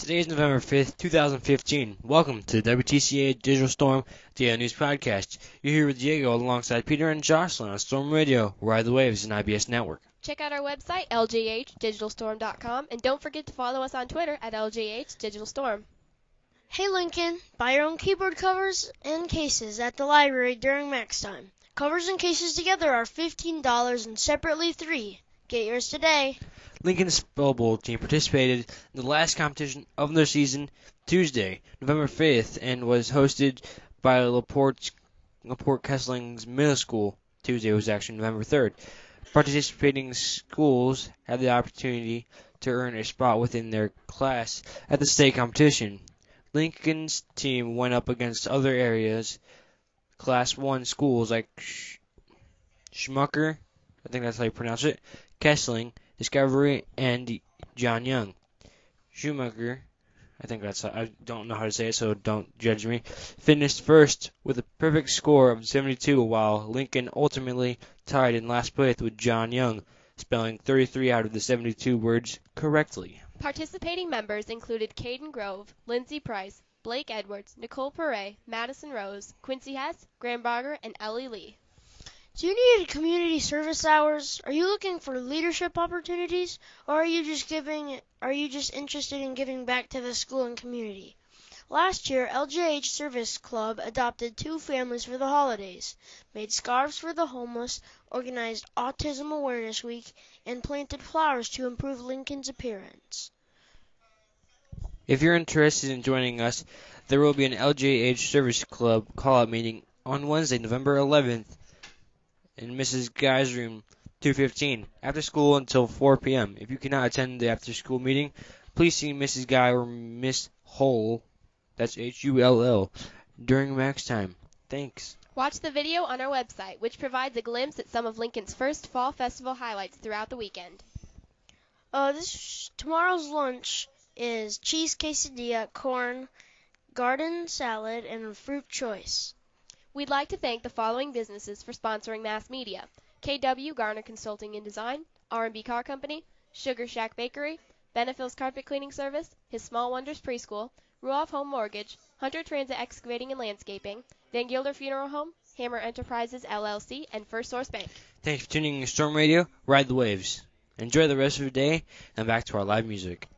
Today is November 5th, 2015. Welcome to the WTCA Digital Storm Daily News Podcast. You're here with Diego alongside Peter and Jocelyn on Storm Radio, Ride the Waves, and IBS Network. Check out our website, ljhdigitalstorm.com, and don't forget to follow us on Twitter at ljhdigitalstorm. Hey Lincoln, buy your own keyboard covers and cases at the library during max time. Covers and cases together are $15 and separately 3 Get yours today. Lincoln's Spell Bowl team participated in the last competition of their season Tuesday, November 5th, and was hosted by Laporte, Laporte Kesling's Middle School. Tuesday was actually November 3rd. Participating schools had the opportunity to earn a spot within their class at the state competition. Lincoln's team went up against other areas, Class 1 schools like Sch- Schmucker, I think that's how you pronounce it, Kesling, Discovery, and John Young. Schumacher, I think that's I don't know how to say it, so don't judge me. Finished first with a perfect score of 72, while Lincoln ultimately tied in last place with John Young, spelling 33 out of the 72 words correctly. Participating members included Caden Grove, Lindsay Price, Blake Edwards, Nicole Perret, Madison Rose, Quincy Hess, Graham Barger, and Ellie Lee. Do you need community service hours? Are you looking for leadership opportunities or are you just giving are you just interested in giving back to the school and community? Last year, LJH Service Club adopted two families for the holidays, made scarves for the homeless, organized Autism Awareness Week, and planted flowers to improve Lincoln's appearance. If you're interested in joining us, there will be an LJH Service Club call-out meeting on Wednesday, November 11th in Mrs. Guy's room 215 after school until 4 p.m. If you cannot attend the after school meeting, please see Mrs. Guy or Miss Hull, that's H U L L, during max time. Thanks. Watch the video on our website, which provides a glimpse at some of Lincoln's first fall festival highlights throughout the weekend. Uh, this tomorrow's lunch is cheese quesadilla, corn, garden salad, and fruit choice. We'd like to thank the following businesses for sponsoring mass media. KW Garner Consulting and Design, R&B Car Company, Sugar Shack Bakery, Benefil's Carpet Cleaning Service, His Small Wonders Preschool, Ruoff Home Mortgage, Hunter Transit Excavating and Landscaping, Van Gilder Funeral Home, Hammer Enterprises LLC, and First Source Bank. Thanks for tuning in to Storm Radio. Ride the waves. Enjoy the rest of your day, and back to our live music.